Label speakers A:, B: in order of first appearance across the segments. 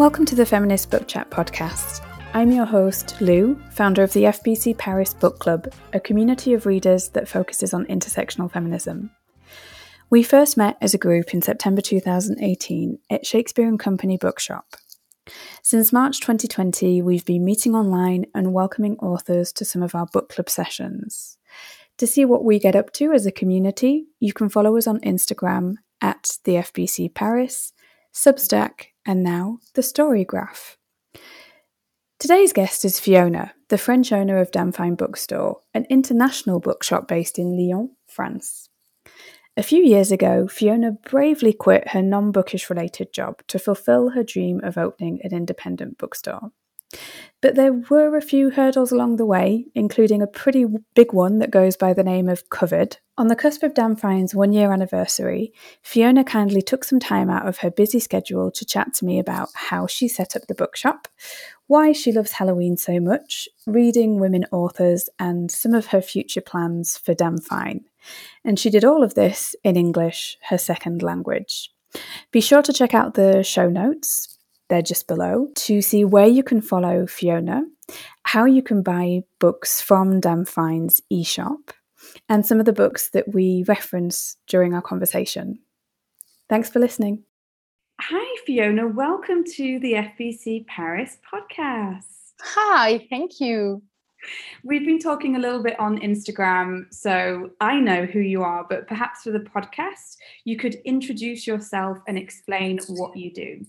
A: Welcome to the Feminist Book Chat podcast. I'm your host, Lou, founder of the FBC Paris Book Club, a community of readers that focuses on intersectional feminism. We first met as a group in September 2018 at Shakespeare and Company Bookshop. Since March 2020, we've been meeting online and welcoming authors to some of our book club sessions. To see what we get up to as a community, you can follow us on Instagram at the FBC Paris, Substack, and now the Storygraph. Today's guest is Fiona, the French owner of Damn Fine Bookstore, an international bookshop based in Lyon, France. A few years ago, Fiona bravely quit her non bookish related job to fulfill her dream of opening an independent bookstore. But there were a few hurdles along the way, including a pretty big one that goes by the name of COVID. On the cusp of Damn Fine's one year anniversary, Fiona kindly took some time out of her busy schedule to chat to me about how she set up the bookshop, why she loves Halloween so much, reading women authors, and some of her future plans for Damfine. And she did all of this in English, her second language. Be sure to check out the show notes they're just below, to see where you can follow Fiona, how you can buy books from Damn Fine's eShop, and some of the books that we reference during our conversation. Thanks for listening. Hi, Fiona. Welcome to the FBC Paris podcast.
B: Hi, thank you.
A: We've been talking a little bit on Instagram, so I know who you are, but perhaps for the podcast, you could introduce yourself and explain what you do.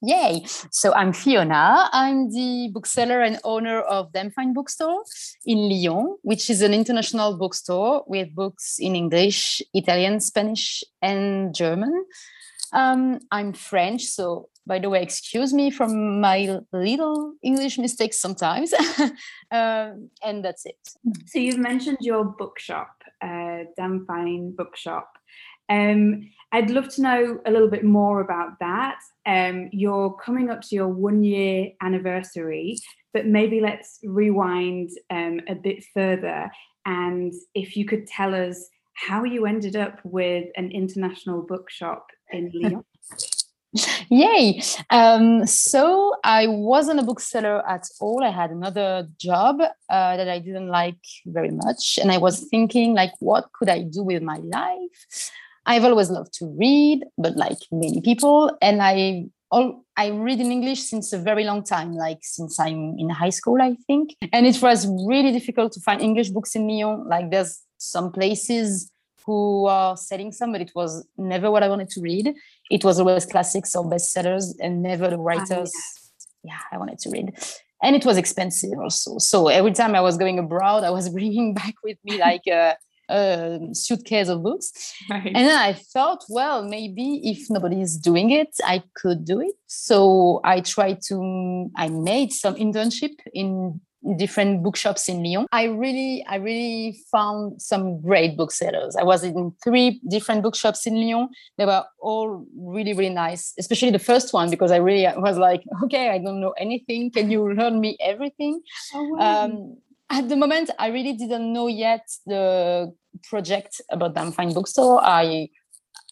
B: Yay! So I'm Fiona. I'm the bookseller and owner of Damn Fine Bookstore in Lyon, which is an international bookstore with books in English, Italian, Spanish, and German. Um, I'm French, so by the way, excuse me from my little English mistakes sometimes. um, and that's it.
A: So you've mentioned your bookshop, uh, Damn Fine Bookshop. Um, I'd love to know a little bit more about that. Um, you're coming up to your one year anniversary, but maybe let's rewind um, a bit further. And if you could tell us how you ended up with an international bookshop in Lyon.
B: Yay! Um, so I wasn't a bookseller at all. I had another job uh, that I didn't like very much, and I was thinking, like, what could I do with my life? I've always loved to read, but like many people, and I all I read in English since a very long time, like since I'm in high school, I think. And it was really difficult to find English books in Lyon. Like there's some places who are selling some, but it was never what I wanted to read. It was always classics or bestsellers and never the writers. yeah. yeah, I wanted to read. And it was expensive also. So every time I was going abroad, I was bringing back with me like uh, a suitcase of books. Right. And then I thought, well, maybe if nobody is doing it, I could do it. So I tried to, I made some internship in different bookshops in Lyon. I really, I really found some great booksellers. I was in three different bookshops in Lyon. They were all really, really nice, especially the first one, because I really was like, okay, I don't know anything. Can you learn me everything? Oh, wow. um, at the moment, I really didn't know yet the project about Damn Fine Bookstore. I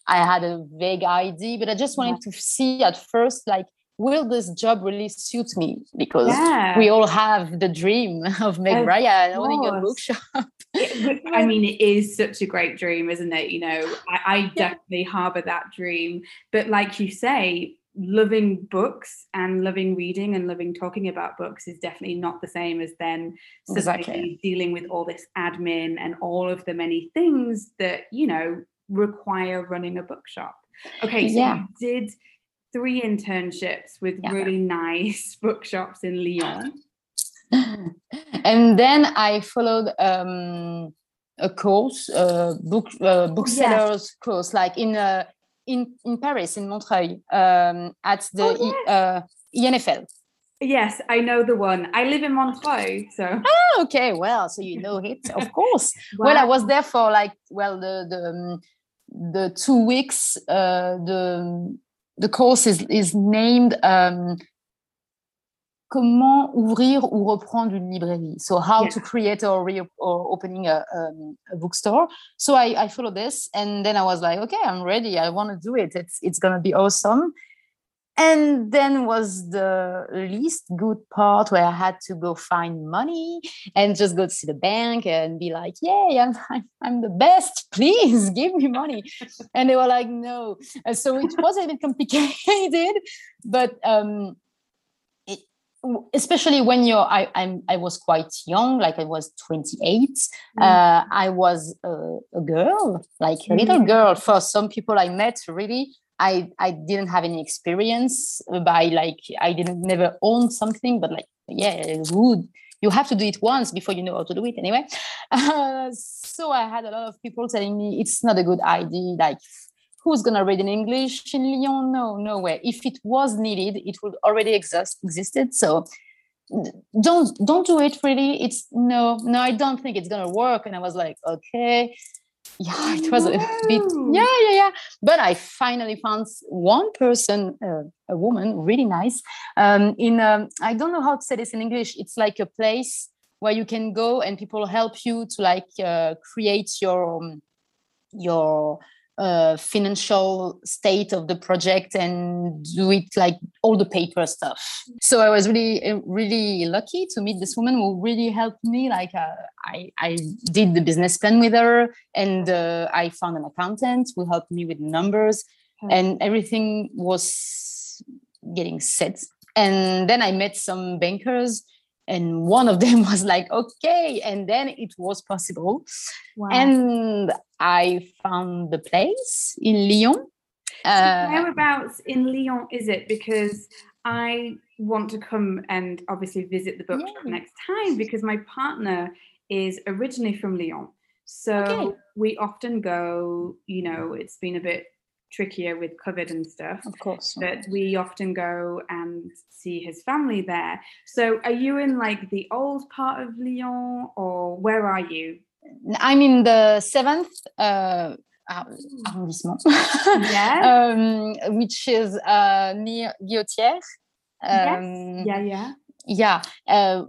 B: I had a vague idea, but I just wanted yeah. to see at first, like, will this job really suit me? Because yeah. we all have the dream of Meg of Ryan owning a bookshop.
A: I mean, it is such a great dream, isn't it? You know, I, I definitely yeah. harbor that dream. But like you say, loving books and loving reading and loving talking about books is definitely not the same as then exactly. dealing with all this admin and all of the many things that you know require running a bookshop okay so yeah. you did three internships with yeah. really nice bookshops in lyon
B: and then i followed um a course, uh, book uh, booksellers yes. course, like in a in, in Paris, in Montreuil, um, at the oh, yes. uh, INFL.
A: Yes, I know the one. I live in Montreuil, so.
B: Oh, okay. Well, so you know it, of course. wow. Well, I was there for like well the the um, the two weeks. Uh, the the course is is named um, comment ouvrir ou reprendre une librairie. So how yeah. to create or, re- or opening a, um, a bookstore. So I, I followed this and then I was like, okay, I'm ready. I want to do it. It's, it's going to be awesome. And then was the least good part where I had to go find money and just go to the bank and be like, "Yay, I'm I'm, the best! Please give me money." and they were like, "No." And so it was a bit complicated, but um, it, especially when you're I I'm I was quite young, like I was 28. Mm. Uh, I was a, a, girl, like a little mm. girl. For some people I met, really I I didn't have any experience by like I didn't never own something, but like yeah, would you have to do it once before you know how to do it anyway. Uh, so I had a lot of people telling me it's not a good idea. Like who's gonna read in English in Lyon? No, no way. If it was needed, it would already exist existed. So don't don't do it really it's no no i don't think it's gonna work and i was like okay yeah it was a bit yeah yeah yeah. But i finally found one person uh, a woman really nice um, in um, i don't know how to say this in english. It's like a place where you can go and people help you to like uh, create your um, your uh, financial state of the project and do it like all the paper stuff. So I was really, uh, really lucky to meet this woman who really helped me. Like uh, I, I did the business plan with her, and uh, I found an accountant who helped me with numbers, and everything was getting set. And then I met some bankers and one of them was like okay and then it was possible wow. and i found the place in lyon
A: uh, whereabouts in lyon is it because i want to come and obviously visit the bookshop yeah. next time because my partner is originally from lyon so okay. we often go you know it's been a bit trickier with COVID and stuff.
B: Of course.
A: But we often go and see his family there. So are you in like the old part of Lyon or where are you?
B: I'm in the seventh uh, arrondissement, yeah. um, which is uh, near Guillotière.
A: Um, yes. Yeah, yeah.
B: Yeah. Uh,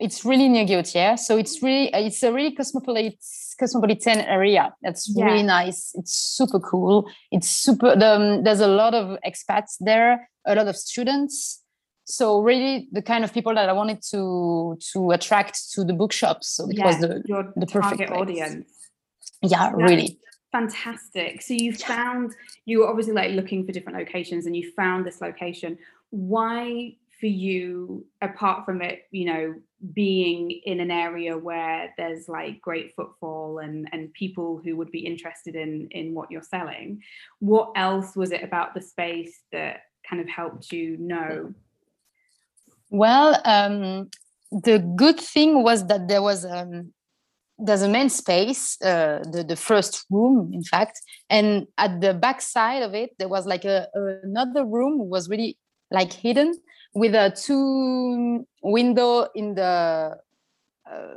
B: it's really near Guillotière. So it's really, it's a really cosmopolitan cosmopolitan area. That's yeah. really nice. It's super cool. It's super. The, um, there's a lot of expats there, a lot of students. So really, the kind of people that I wanted to to attract to the bookshops. So it yeah, was the
A: your
B: the
A: perfect audience.
B: Yeah, really.
A: Fantastic. So you found you were obviously like looking for different locations, and you found this location. Why for you apart from it you know being in an area where there's like great footfall and and people who would be interested in in what you're selling what else was it about the space that kind of helped you know?
B: Well um the good thing was that there was um there's a main space uh, the, the first room in fact and at the back side of it there was like a, another room was really like hidden with a two window in the uh,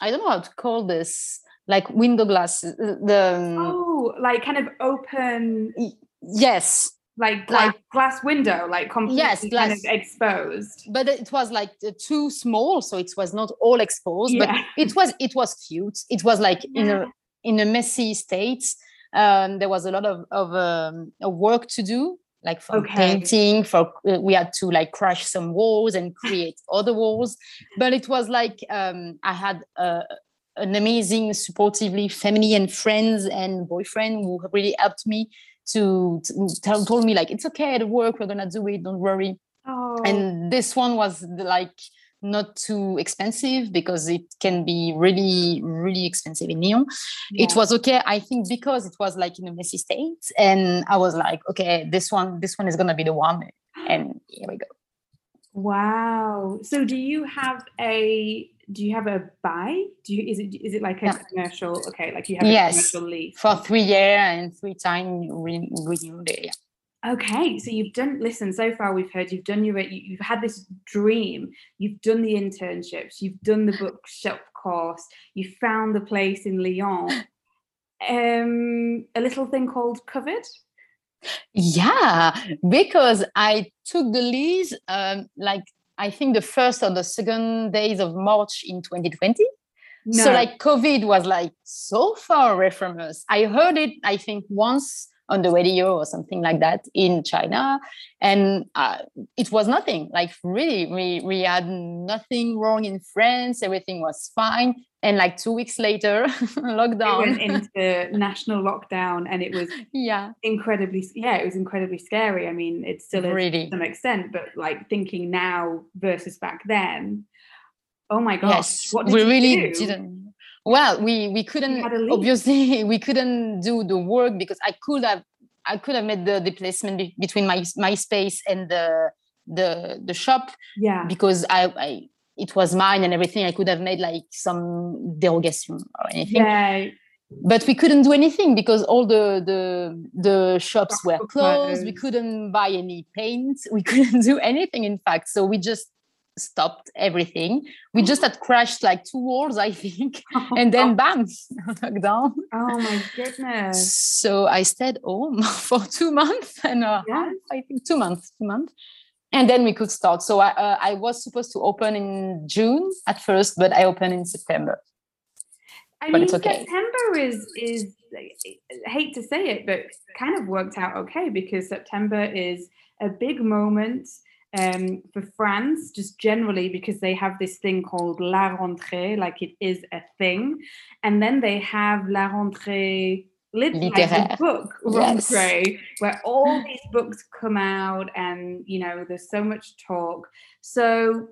B: I don't know how to call this like window glass uh, the
A: oh like kind of open
B: yes.
A: Like glass, like glass window like completely yes, glass, kind of exposed.
B: But it was like too small so it was not all exposed yeah. but it was it was cute. It was like yeah. in a in a messy state. Um, there was a lot of of, um, of work to do like for okay. painting for uh, we had to like crush some walls and create other walls but it was like um, i had uh, an amazing supportively family and friends and boyfriend who really helped me to, to tell, told me like it's okay at work we're gonna do it don't worry oh. and this one was the, like not too expensive because it can be really really expensive in Lyon. Yeah. It was okay, I think, because it was like in a messy state, and I was like, okay, this one this one is gonna be the one, and here we go.
A: Wow. So do you have a do you have a buy? Do you is it is it like a yeah. commercial? Okay, like you have yes. a commercial lease
B: for three year and three time renewed. Yeah.
A: Okay, so you've done. Listen, so far we've heard you've done your. You've had this dream. You've done the internships. You've done the bookshop course. You found the place in Lyon. Um, a little thing called COVID.
B: Yeah, because I took the lease. Um, like I think the first or the second days of March in 2020. No. So like COVID was like so far away from us. I heard it. I think once on the radio or something like that in China. And uh, it was nothing. Like really, we we had nothing wrong in France. Everything was fine. And like two weeks later, lockdown.
A: We went into national lockdown, and it was
B: yeah
A: incredibly yeah it was incredibly scary. I mean, it still is
B: really
A: to some extent, but like thinking now versus back then. Oh my gosh!
B: Yes, what we really
A: do?
B: didn't well we we couldn't obviously we couldn't do the work because i could have i could have made the, displacement be, between my my space and the the the shop
A: yeah.
B: because I, I it was mine and everything. I could have made like some derogation or anything.
A: Yeah.
B: But we couldn't do anything because all the the the shops were closed. We couldn't buy any paint. We couldn't do anything in fact. So we just stopped everything. We just had crashed like two walls, I think, and then bam, lockdown.
A: Oh my goodness!
B: So I stayed home for two months and a yeah. half, I think, two months, two months, and then we could start. So I uh, I was supposed to open in June at first, but I opened in September.
A: I but mean, okay. September is is I hate to say it, but kind of worked out okay because September is a big moment um, for France, just generally because they have this thing called La Rentrée, like it is a thing. And then they have La Rentrée literaire like book yes. rentrée, where all these books come out and, you know, there's so much talk. So,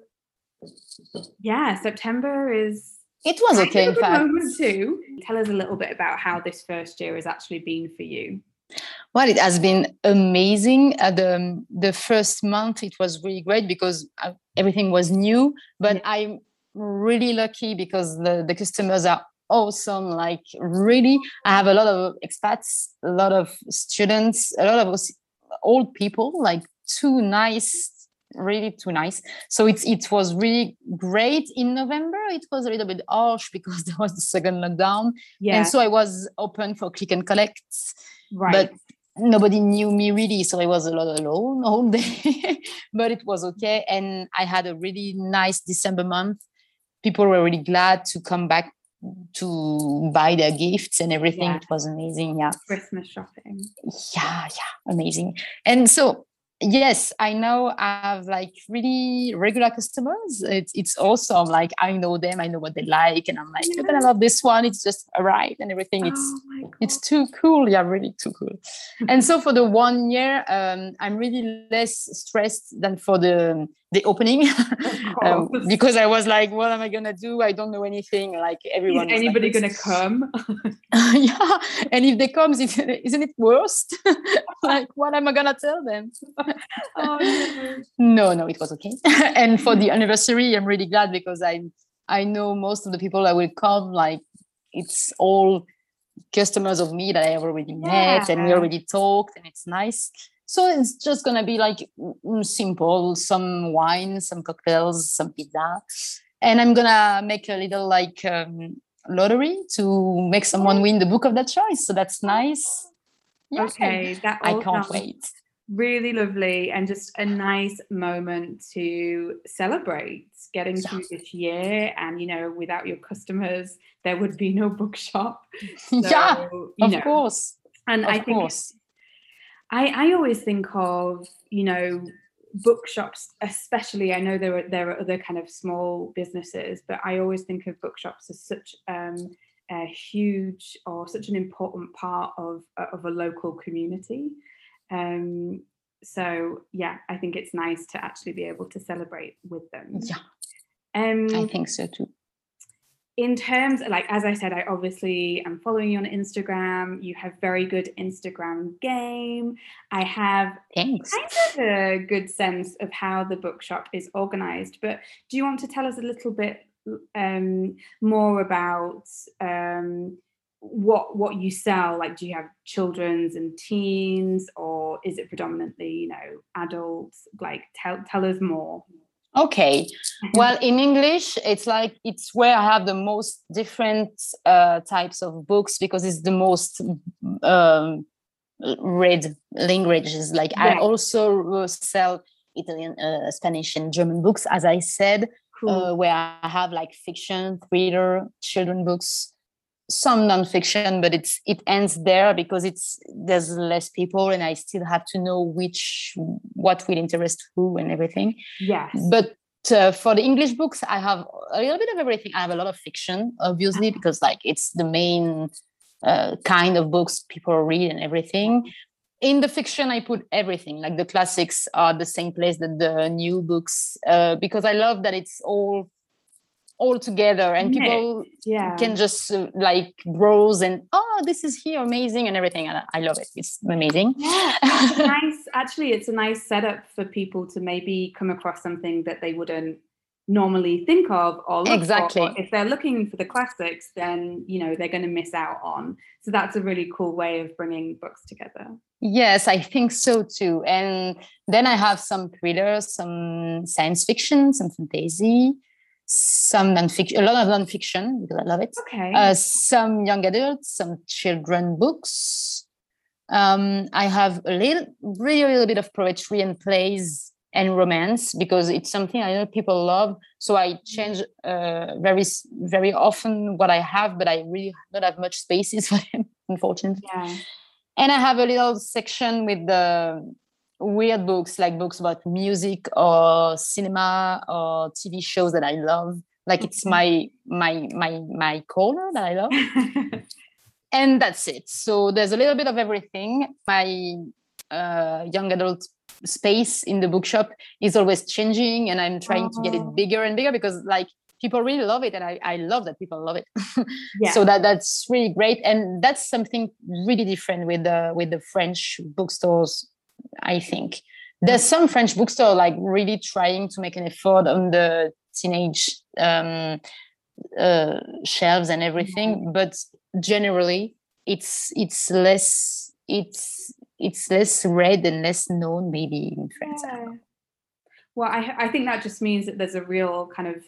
A: yeah, September is.
B: It was okay, in fact.
A: Moment too. Tell us a little bit about how this first year has actually been for you.
B: Well, it has been amazing. Uh, the the first month it was really great because uh, everything was new. But yeah. I'm really lucky because the the customers are awesome. Like really, I have a lot of expats, a lot of students, a lot of old people. Like too nice really too nice. So it's it was really great. In November, it was a little bit harsh because there was the second lockdown. Yeah. And so I was open for click and collect.
A: Right.
B: But nobody knew me really so i was a lot alone all day but it was okay. And i had a really nice december month. People were really glad to come back to buy their gifts and everything. Yeah. it was amazing yeah.
A: Christmas shopping.
B: Yeah yeah amazing. And so yes i know i have like really regular customers. It's it's awesome. Like i know them i know what they like and i'm like yeah. gonna love this one. It's just arrived and everything. It's oh it's too cool. Yeah really too cool. And so for the one year um, i'm really less stressed than for the the opening um, because I was like, what am I gonna do? I don't know anything. Like everyone.
A: Is anybody like, gonna come?
B: yeah, and if they come, isn't it worse? like, what am I gonna tell them? oh, no. no, no, it was okay. and for the anniversary, I'm really glad because I I know most of the people that will come. Like, it's all customers of me that I have already yeah. met, and we already talked, and it's nice so it's just gonna be like mm, simple, some wine, some cocktails, some pizza, and I'm gonna make a little like um, lottery to make someone win the book of their choice. So that's nice.
A: Yeah. Okay, that
B: I can't wait.
A: Really lovely and just a nice moment to celebrate getting yeah. through this year. And you know, without your customers, there would be no bookshop.
B: So, yeah, of know. course.
A: And
B: of
A: I think
B: course
A: I, I always think of, you know, bookshops, especially. I know there are there are other kind of small businesses, but I always think of bookshops as such um, a huge or such an important part of of a local community. Um, so yeah, I think it's nice to actually be able to celebrate with them.
B: Yeah, um, I think so too
A: in terms like as i said i obviously am following you on instagram. You have very good instagram game. I have
B: Thanks.
A: kind of a good sense of how the bookshop is organized but do you want to tell us a little bit um, more about um, what what you sell? Like do you have children's and teens or is it predominantly you know adults? Like tell tell us more
B: Okay. Well, in English, it's like it's where I have the most different uh, types of books because it's the most um, read languages. Like I also sell Italian, uh, Spanish, and German books, as I said, cool. uh, where I have like fiction, thriller, children books. Some nonfiction, but it's it ends there because it's there's less people, and I still have to know which what will interest who and everything.
A: Yes.
B: But uh, for the English books, I have a little bit of everything. I have a lot of fiction, obviously, uh-huh. because like it's the main uh, kind of books people read and everything. In the fiction, I put everything. Like the classics are the same place that the new books, uh, because I love that it's all all together and people yeah. can just uh, like browse and oh this is here amazing and everything and i love it. It's amazing.
A: Yeah. It's nice actually it's a nice setup for people to maybe come across something that they wouldn't normally think of or look
B: exactly.
A: For. if they're looking for the classics then you know they're going to miss out on. So that's a really cool way of bringing books together.
B: Yes i think so too. And then i have some thrillers some science fiction some fantasy some nonfiction, a lot of nonfiction because I love it.
A: Okay.
B: Uh, some young adults, some children books. Um, I have a little, really, a little bit of poetry and plays and romance because it's something I know people love. So I change uh, very, very often what I have, but I really don't have much spaces for them, unfortunately.
A: Yeah.
B: And I have a little section with the weird books like books about music or cinema or tv shows that i love. Like it's my my my my corner that i love. And that's it. So there's a little bit of everything. My uh, young adult space in the bookshop is always changing and i'm trying to get it oh. bigger and bigger because like people really love it and i, I love that people love it. Yeah. so that that's really great. And that's something really different with the with the french bookstores I think. There's some French bookstore like really trying to make an effort on the teenage um, uh, shelves and everything, mm-hmm. but generally it's it's less it's it's less read and less known maybe in France. Yeah.
A: Well, I, I think that just means that there's a real kind of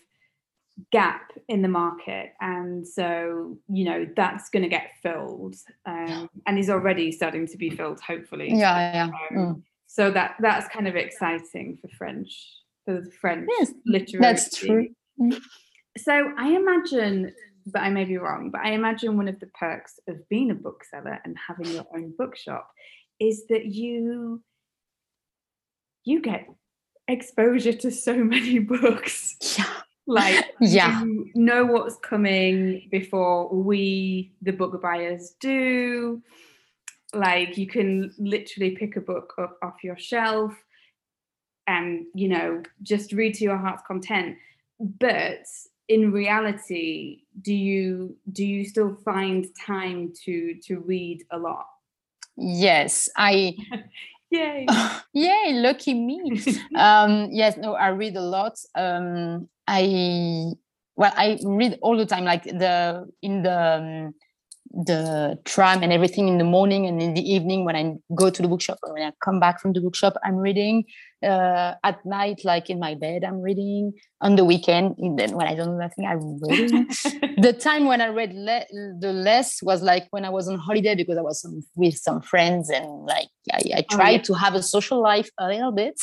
A: gap in the market. And so you know that's going to get filled um, and is already starting to be filled hopefully.
B: Yeah yeah
A: um, mm. so that that's kind of exciting for french for the french
B: yes,
A: literature
B: that's true. mm.
A: so i imagine but i may be wrong but i imagine one of the perks of being a bookseller and having your own bookshop is that you you get exposure to so many books.
B: Yeah
A: like
B: yeah.
A: you know what's coming before we the book buyers do? Like you can literally pick a book up off your shelf and you know just read to your heart's content. But in reality do you do you still find time to to read a lot?
B: Yes i
A: yay.
B: Yay lucky me. Um yes no i read a lot. Um I well, I read all the time, like the in the um, the tram and everything in the morning and in the evening when I go to the bookshop or when I come back from the bookshop, I'm reading. Uh, at night, like in my bed, I'm reading. On the weekend, then when I don't do nothing, I'm reading. the time when I read le- the less was like when I was on holiday because I was some, with some friends and like I, I tried oh, yeah. to have a social life a little bit.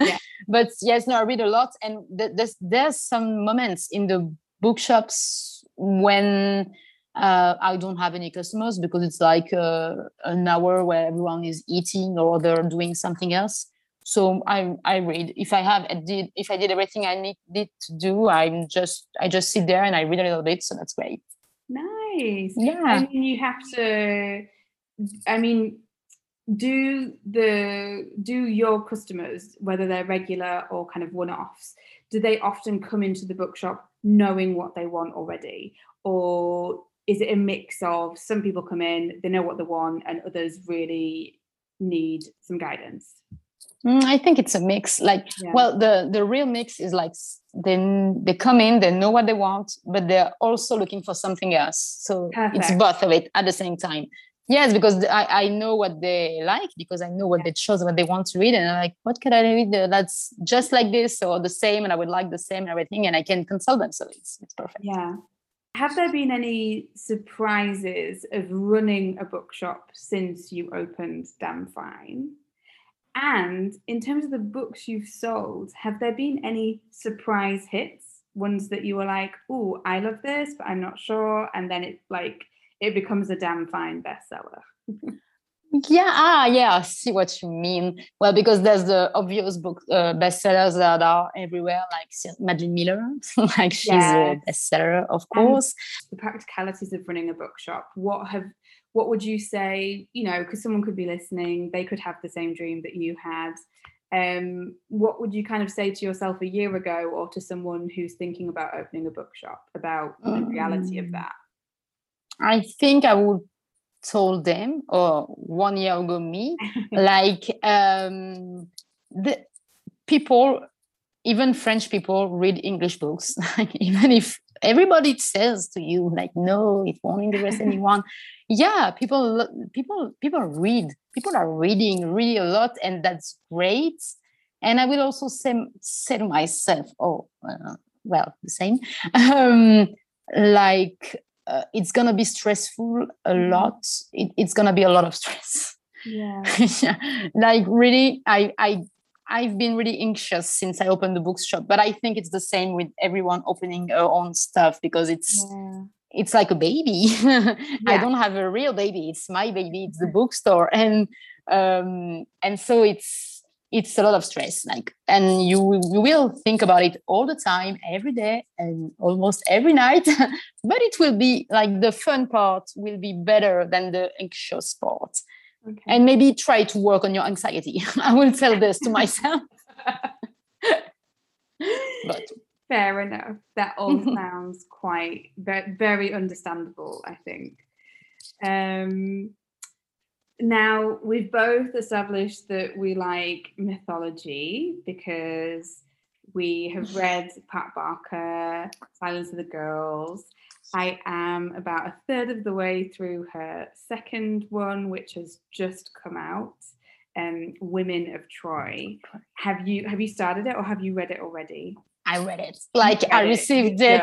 B: yeah. But yes, no, I read a lot, and th- there's there's some moments in the bookshops when uh, I don't have any customers because it's like uh, an hour where everyone is eating or they're doing something else. So I I read. If I have I did if I did everything I needed to do, I'm just I just sit there and I read a little bit. So that's great.
A: Nice.
B: Yeah.
A: I mean, you have to. I mean, do the do your customers, whether they're regular or kind of one-offs, do they often come into the bookshop knowing what they want already, or is it a mix of some people come in, they know what they want, and others really need some guidance?
B: Mm, I think it's a mix. Like, yeah. well, the the real mix is like they they come in, they know what they want, but they're also looking for something else. So Perfect. it's both of it at the same time. Yes, because I, I know what they like because I know what yeah. they chose, what they want to read, and I'm like, what can I read that's just like this or the same, and I would like the same and everything, and I can consult them. So it's it's perfect.
A: Yeah. Have there been any surprises of running a bookshop since you opened Damn Fine? And in terms of the books you've sold, have there been any surprise hits? Ones that you were like, oh, I love this, but I'm not sure. And then it like it becomes a damn fine bestseller.
B: yeah, ah, yeah, I see what you mean. Well, because there's the obvious book uh, bestsellers that are everywhere, like Madeline Miller, like she's yes. a bestseller, of course.
A: And the practicalities of running a bookshop. What have what would you say? You know, because someone could be listening, they could have the same dream that you had. Um, what would you kind of say to yourself a year ago, or to someone who's thinking about opening a bookshop about um, the reality of mm. that?
B: I think I would told them or one year ago me like um the people even french people read english books. Like even if everybody says to you like no it won't interest anyone yeah people people people read. People are reading really a lot and that's great. And i will also say, say to myself. Oh uh, well the same. Um, like uh, it's gonna be stressful a mm-hmm. lot. It, it's gonna be a lot of stress.
A: Yeah.
B: Like really i i i've been really anxious since i opened the bookshop but i think it's the same with everyone opening their own stuff because it's yeah. it's like a baby. Yeah. i don't have a real baby. It's my baby. It's the bookstore. And um and so it's it's a lot of stress like and you you will think about it all the time every day and almost every night but it will be like the fun part will be better than the anxious part. Okay. and maybe try to work on your anxiety. I will tell this to myself.
A: But fair enough. That all sounds quite very understandable i think. Um now, we've both established that we like mythology because we have read Pat Barker, Silence of the Girls. I am about a third of the way through her second one, which has just come out, um, Women of Troy. Have you have you started it or have you read it already?
B: I read it. Like read I received it.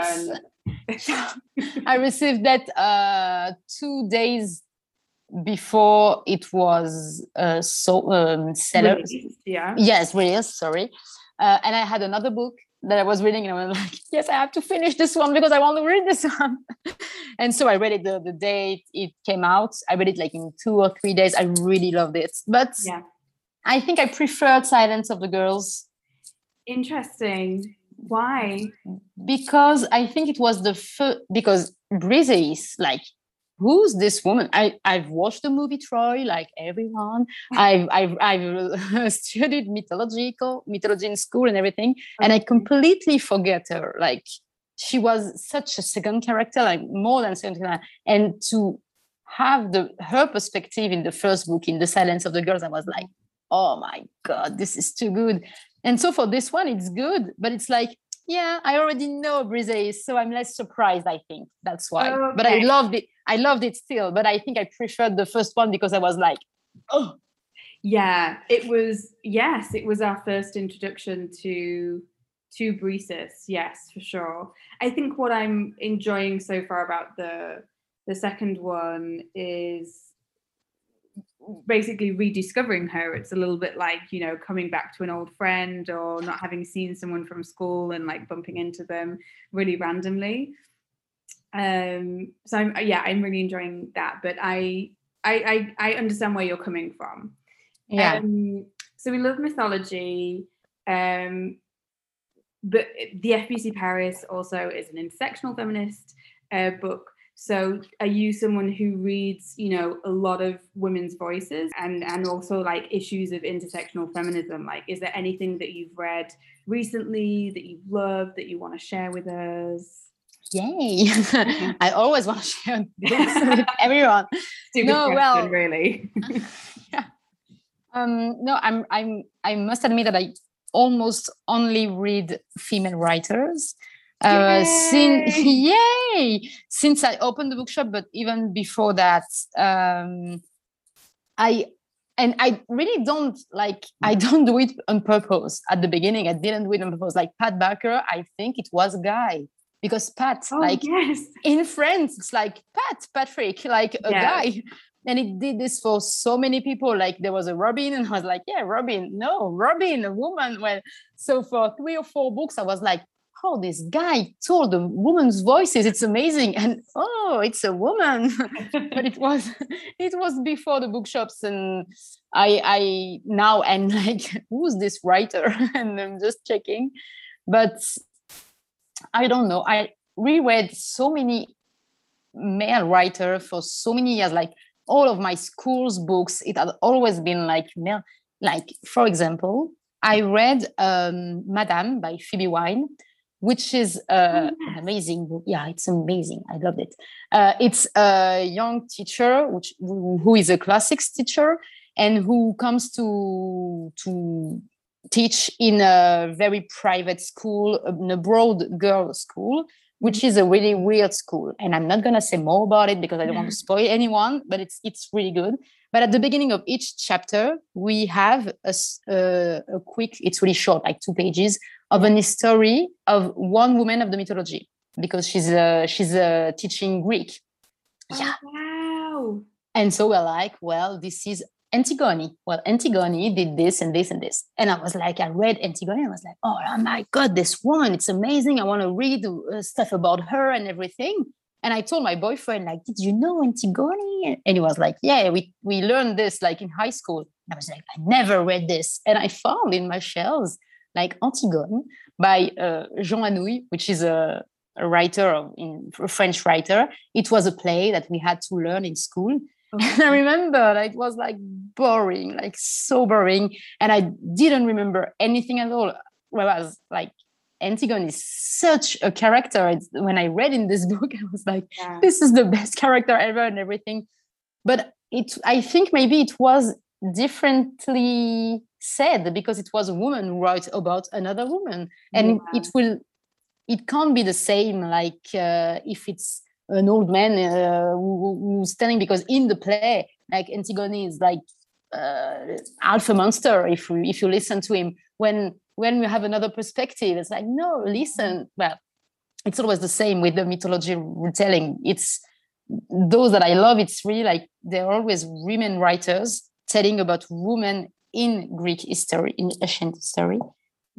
B: it. I received that uh, two days before it was uh, so um, seller.
A: yeah.
B: Yes, released. Sorry, uh, and I had another book that I was reading, and I was like, "Yes, I have to finish this one because I want to read this one." and so I read it the, the day it came out. I read it like in two or three days. I really loved it, but
A: yeah.
B: I think I preferred Silence of the Girls.
A: Interesting. Why?
B: Because I think it was the first. Because Breezy Briseis like who's this woman? I, I've watched the movie Troy, like everyone. Mm. I've, I've, I've studied mythological mythology in school and everything, and I mm-hmm. completely forget her. Like she was such a second character, like more than second character. And to have the her perspective in the first book, in The Silence of the Girls, I was like, oh my god, this is too good. And so for this one, it's good, but it's like yeah, I already know Briseis, so I'm less surprised. I think that's why. Okay. But I loved it. I loved it still, but I think I preferred the first one because I was like, oh.
A: Yeah, it was. Yes, it was our first introduction to to Briseis. Yes, for sure. I think what I'm enjoying so far about the the second one is basically rediscovering her. It's a little bit like you know coming back to an old friend or not having seen someone from school and like bumping into them really randomly. Um so i'm yeah i'm really enjoying that but i i i, I understand where you're coming from.
B: Yeah. Um,
A: so we love mythology um but the fbc paris also is an intersectional feminist uh, book so are you someone who reads, you know, a lot of women's voices and and also like issues of intersectional feminism? Like is there anything that you've read recently that you've loved that you want to share with us?
B: Yay. I always want to share books with everyone.
A: Stupid no, question, well, really.
B: yeah. Um, no, I'm I'm I must admit that I almost only read female writers uh, since yay since I opened the bookshop, but even before that, um, I and I really don't like I don't do it on purpose. At the beginning, I didn't do it on purpose. Like Pat Barker, I think it was a guy because Pat, oh, like
A: yes.
B: in France, it's like Pat, Patrick, like a yes. guy. And it did this for so many people. Like there was a Robin, and I was like, yeah, Robin, no, Robin, a woman. Well, so for three or four books, I was like, oh, this guy told the woman's voices. It's amazing. And oh, it's a woman. but it was it was before the bookshops. And I I now and like, who's this writer? and I'm just checking. But I don't know. I reread so many male writer for so many years, like all of my school's books, it had always been like male. Like, for example, I read um, Madam by Phoebe Wynne, which is uh, oh, an amazing book. Yeah, it's amazing. I loved it. Uh, it's a young teacher, which who is a classics teacher, and who comes to to teach in a very private school, in a broad girls' school, which is a really weird school. And I'm not gonna say more about it because I don't want to spoil anyone, but it's it's really good. But at the beginning of each chapter, we have a, a, a quick, it's really short, like two pages, of an history of one woman of the mythology because she's uh, she's uh, teaching Greek.
A: Oh, yeah. wow.
B: And so we're like, well, this is Antigone. Well, Antigone did this and this and this. And I was like, I read Antigone and I was like, oh, oh my God, this woman, it's amazing. I want to read uh, stuff about her and everything. And I told my boyfriend, like, did you know Antigone? And he was like, yeah, we, we learned this like in high school. And I was like, I never read this. And I found in my shelves like Antigone by uh, Jean Anouilh, which is a, a writer, of, in, a French writer. It was a play that we had to learn in school. And I remember it was like boring, like so boring. And I didn't remember anything at all. Whereas like Antigone is such a character. It's, when I read in this book, I was like, yeah. this is the best character ever and everything. But it, I think maybe it was differently said because it was a woman who wrote about another woman, and yeah. it will, it can't be the same like uh, if it's an old man uh, who, who's telling because in the play like antigone is like uh, alpha monster if you, if you listen to him when when you have another perspective it's like no listen mm-hmm. well it's always the same with the mythology retelling. It's those that i love it's really like they're always women writers telling about women in greek history in ancient history.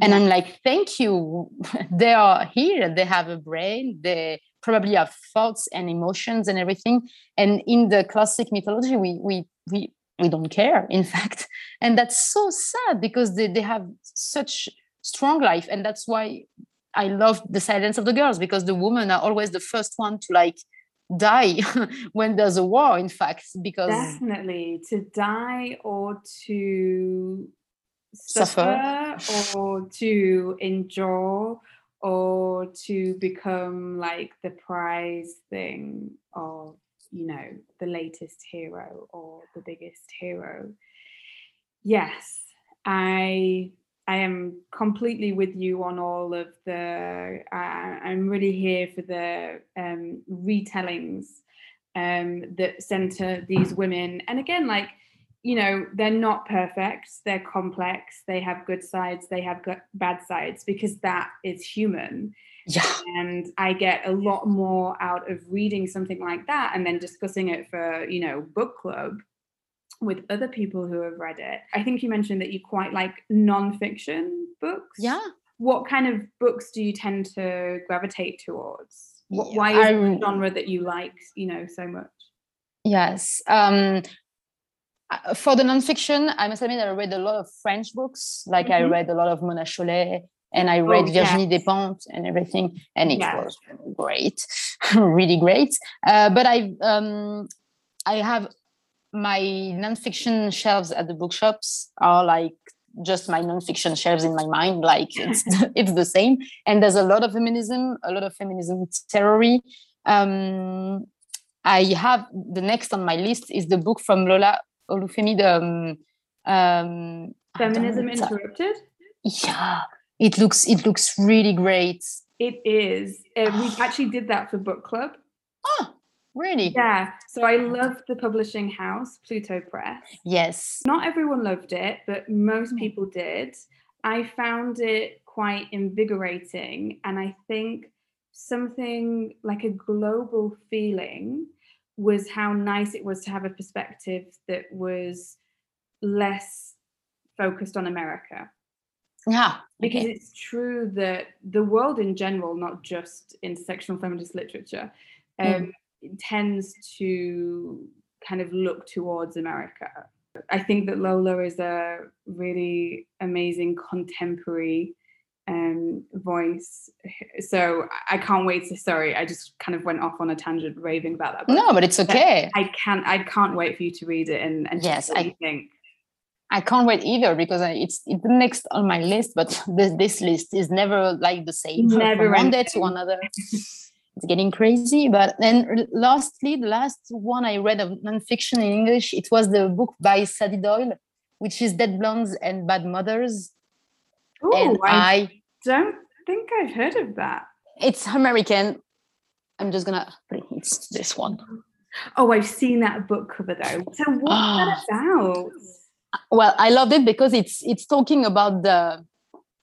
B: And i'm like thank you. They are here. They have a brain. They probably have thoughts and emotions and everything. And in the classic mythology we we we we don't care. In fact and that's so sad because they, they have such strong life. And that's why i love the silence of the girls because the women are always the first one to like die when there's a war in fact because
A: definitely. To die or to suffer, suffer. or to endure or to become like the prize thing of you know the latest hero or the biggest hero yes i i am completely with you on all of the uh, i'm really here for the um retellings um that center these women. And again like you know they're not perfect they're complex they have good sides they have bad sides because that is human.
B: Yeah.
A: And i get a lot more out of reading something like that and then discussing it for you know book club with other people who have read it i think you mentioned that you quite like non-fiction books
B: yeah
A: what kind of books do you tend to gravitate towards what, why is the genre that you like you know so much
B: yes um for the nonfiction, I must admit I read a lot of French books. Like mm-hmm. I read a lot of Mona Chollet and I read oh, Virginie yes. Despentes and everything, and it yes. was great, really great. Uh, but I um, I have my nonfiction shelves at the bookshops are like just my nonfiction shelves in my mind. Like it's it's the same, and there's a lot of feminism, a lot of feminism theory. Um, I have the next on my list is the book from Lola Olufemi, the um, um,
A: Feminism Interrupted.
B: Yeah, it looks it looks really great.
A: It is. Uh, we actually did that for book club.
B: Oh, really?
A: Yeah. So I love the publishing house, Pluto Press.
B: Yes.
A: Not everyone loved it, but most hmm. people did. I found it quite invigorating, and I think something like a global feeling was how nice it was to have a perspective that was less focused on America.
B: Yeah.
A: Because okay. it's true that the world in general, not just intersectional feminist literature, um, mm. Tends to kind of look towards America. I think that Lola is a really amazing contemporary um, voice. So I can't wait to. Sorry, I just kind of went off on a tangent, raving about that.
B: Book. No, but it's okay.
A: I can't. I can't wait for you to read it and, and
B: yes,
A: I think.
B: I can't wait either because it's it's the next on my list, but this this list is never like the same never from one day to another. it's getting crazy. But then lastly, the last one I read of nonfiction in English, it was the book by Sady Doyle, which is Dead Blondes and Bad Mothers.
A: Oh, I, I don't think I've heard of that.
B: It's American. I'm just gonna it's this one.
A: Oh, I've seen that book cover though. So what's ah. that about?
B: Well, I loved it because it's it's talking about the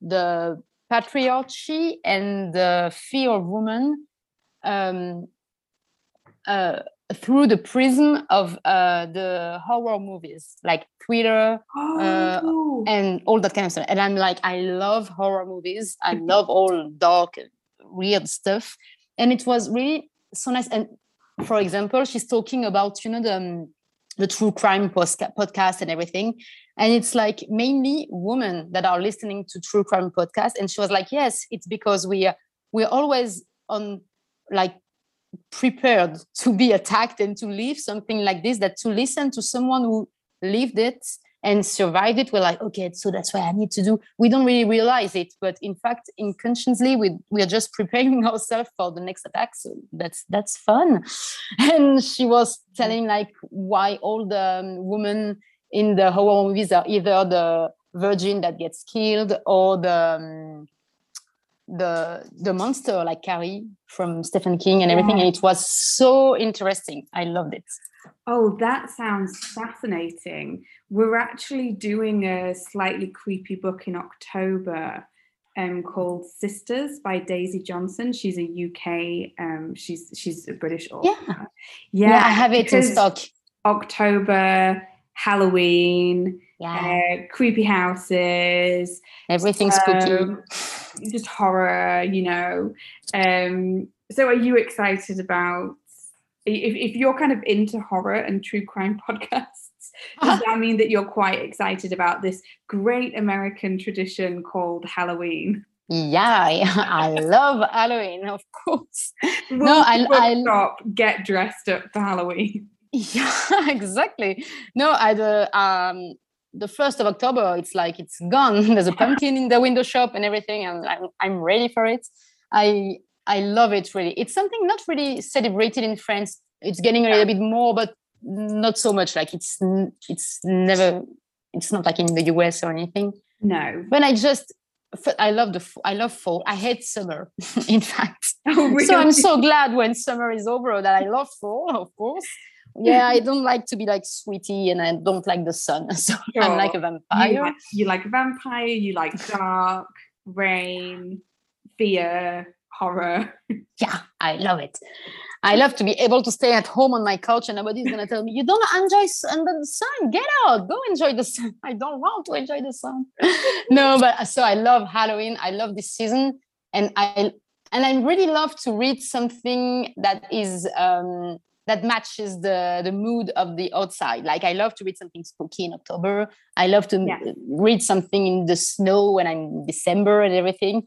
B: the patriarchy and the fear of women um, uh, through the prism of uh, the horror movies like uh, oh. uh, and all that kind of stuff. And I'm like, I love horror movies. I love all dark, weird stuff. And it was really so nice. And for example, she's talking about, you know, the, um, the true crime podcast and everything. And it's like mainly women that are listening to true crime podcast. And she was like, yes, it's because we are, we're always on like prepared to be attacked and to live something like this that to listen to someone who lived it and survived it we're like okay so that's what i need to do. We don't really realize it but in fact inconsciously we, we are just preparing ourselves for the next attack so that's that's fun. And she was telling like why all the um, women in the horror movies are either the virgin that gets killed or the um, the the monster like Carrie from Stephen King and everything, yeah. and it was so interesting. I loved it.
A: Oh, that sounds fascinating. We're actually doing a slightly creepy book in October um, called Sisters by Daisy Johnson. She's a UK, um, she's she's a British author.
B: Yeah, yeah, yeah I have it in stock.
A: October, Halloween, yeah. Uh, creepy houses,
B: everything um, spooky,
A: just horror, you know. Um, so, are you excited about if, if you're kind of into horror and true crime podcasts? Does that mean that you're quite excited about this great American tradition called Halloween?
B: Yeah, I, love Halloween, of course.
A: No, I, I stop. Get dressed up for Halloween.
B: Yeah, exactly. No, I um the first of October, it's like it's gone. There's a pumpkin in the window shop and everything, and I'm I'm ready for it. I I love it really. It's something not really celebrated in France. It's getting a little bit more, but not so much. Like it's it's never. It's not like in the US or anything.
A: No.
B: When I just I love the I love fall. I hate summer, in fact. Oh, really? So I'm so glad when summer is over that I love fall, of course yeah i don't like to be like sweetie and i don't like the sun so sure. i'm like a vampire
A: you like, you like a vampire you like dark rain fear horror.
B: Yeah i love it. I love to be able to stay at home on my couch and nobody's gonna tell me you don't enjoy the sun get out go enjoy the sun. I don't want to enjoy the sun. No but so i love halloween i love this season and i and i really love to read something that is um that matches the the mood of the outside. Like i love to read something spooky in october. I love to yeah. read something in the snow when i'm in december and everything.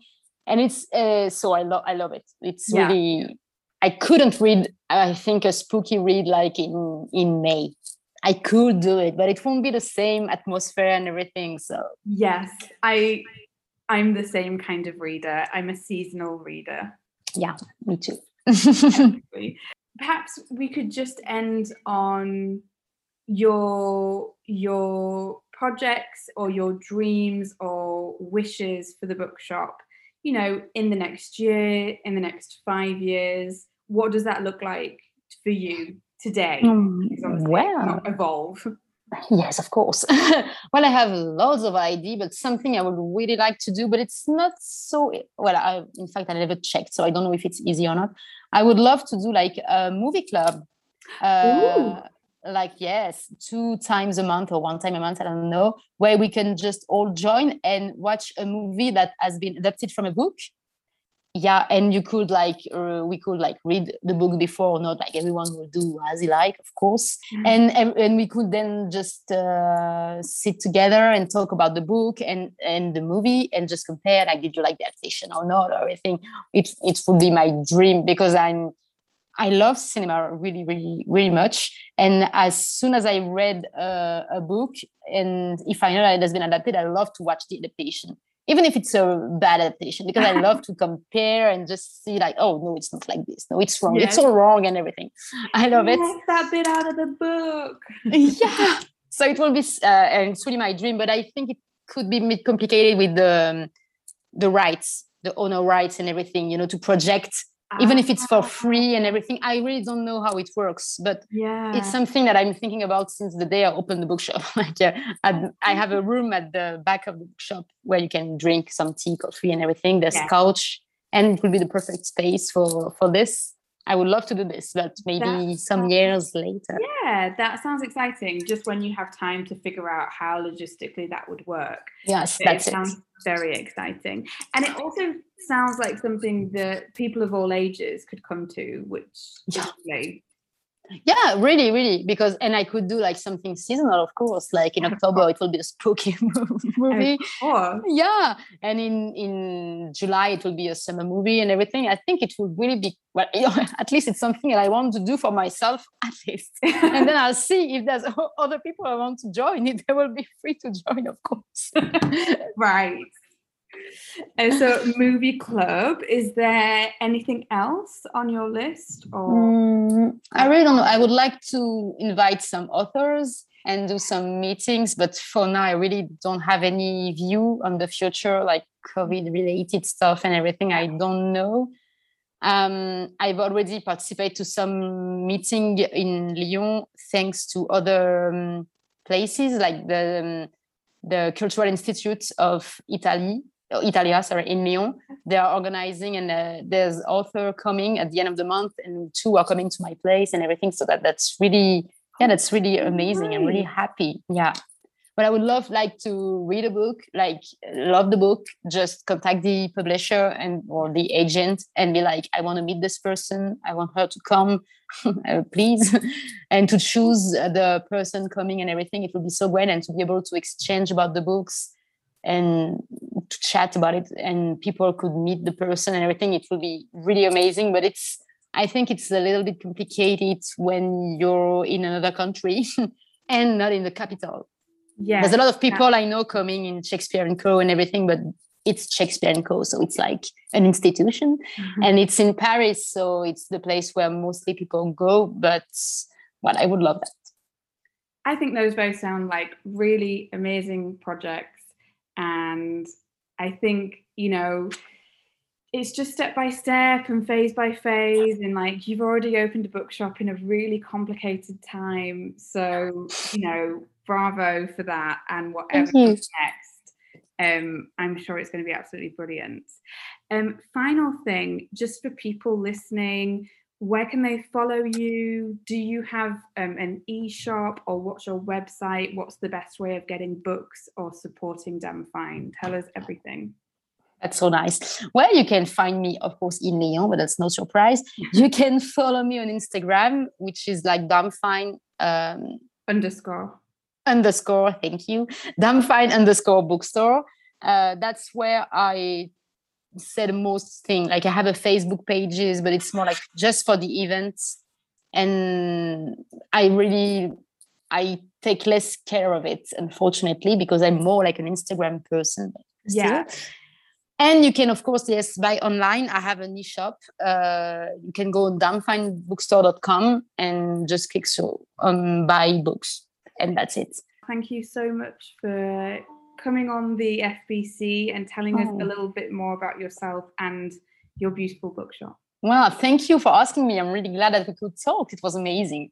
B: And it's uh, so i love i love it. It's yeah. really i couldn't read i think a spooky read like in in may. I could do it but it won't be the same atmosphere and everything so.
A: Yes i i'm the same kind of reader. I'm a seasonal reader.
B: Yeah me too
A: perhaps we could just end on your your projects or your dreams or wishes for the bookshop you know in the next year in the next five years. What does that look like for you today?
B: Um, well.
A: evolve
B: yes of course well i have lots of ideas but something i would really like to do but it's not so well i in fact i never checked so i don't know if it's easy or not I would love to do like a movie club. Uh, like yes two times a month or one time a month i don't know where we can just all join and watch a movie that has been adapted from a book yeah and you could like uh, we could like read the book before or not like everyone will do as he like of course mm-hmm. and and we could then just uh, sit together and talk about the book and and the movie and just compare like did you like the adaptation or not or everything it it would be my dream because i'm I love cinema really, really, really much. And as soon as I read uh, a book, and if I know that it has been adapted, I love to watch the adaptation even if it's a bad adaptation because i love to compare and just see like oh no it's not like this. No it's wrong. Yes. it's all wrong and everything. I love it.
A: That bit out of the book.
B: Yeah. So it will be uh, and it's really my dream but i think it could be complicated with the um, the rights the owner rights and everything you know to project even if it's for free and everything i really don't know how it works but yeah. it's something that i'm thinking about since the day i opened the bookshop. Like uh, i have a room at the back of the bookshop where you can drink some tea coffee and everything. There's yeah. couch and it will be the perfect space for for this I would love to do this, but maybe some years later.
A: Yeah, that sounds exciting. Just when you have time to figure out how logistically that would work.
B: Yes, that's it.
A: Sounds very exciting, and it also sounds like something that people of all ages could come to, which yeah. is
B: yeah really really because and i could do like something seasonal of course like in october it will be a spooky movie. Yeah and in in july it will be a summer movie and everything. I think it would really be well at least it's something that i want to do for myself at least. And then i'll see if there's other people i want to join. It they will be free to join of course.
A: Right and so movie club is there anything else on your list or? Mm,
B: i really don't know. I would like to invite some authors and do some meetings but for now i really don't have any view on the future like covid related stuff and everything. I don't know. Um, I've already participated to some meeting in Lyon thanks to other um, places like the um, the Cultural Institute of Italy Italia, sorry, in Lyon. They are organizing, and uh, there's author coming at the end of the month, and two are coming to my place and everything. So that that's really, yeah, that's really amazing. I'm really happy. Yeah, but I would love like to read a book, like love the book, just contact the publisher and or the agent and be like, I want to meet this person. I want her to come, uh, please, and to choose the person coming and everything. It would be so great, and to be able to exchange about the books and to chat about it and people could meet the person and everything it will be really amazing. But it's i think it's a little bit complicated when you're in another country and not in the capital. Yeah. There's a lot of people yeah. i know coming in shakespeare and co and everything but it's shakespeare and co so it's like an institution. Mm-hmm. and it's in paris so it's the place where mostly people go but well i would love that.
A: I think those both sound like really amazing projects and I think, you know, it's just step by step and phase by phase. And like you've already opened a bookshop in a really complicated time. So, you know, bravo for that. And whatever comes next, um, I'm sure it's going to be absolutely brilliant. Um, final thing, just for people listening, where can they follow you? Do you have um, an e-shop or what's your website? What's the best way of getting books or supporting Damn Fine? Tell us everything.
B: That's so nice. Well, you can find me, of course, in Lyon, but that's no surprise. you can follow me on Instagram, which is like Damn Fine um,
A: underscore
B: underscore. Thank you, Damn Fine underscore bookstore. Uh, that's where I say the most thing. Like I have a Facebook pages, but it's more like just for the events. And I really I take less care of it, unfortunately, because I'm more like an Instagram person.
A: Still. Yeah.
B: And you can, of course, yes, buy online. I have an e-shop. Uh, you can go on damnfinebookstore.com and just click so on buy books, and that's it.
A: Thank you so much for coming on the FBC and telling oh. us a oh. little bit more about yourself and your beautiful bookshop.
B: Well, thank you for asking me. I'm really glad that we could talk. It was amazing.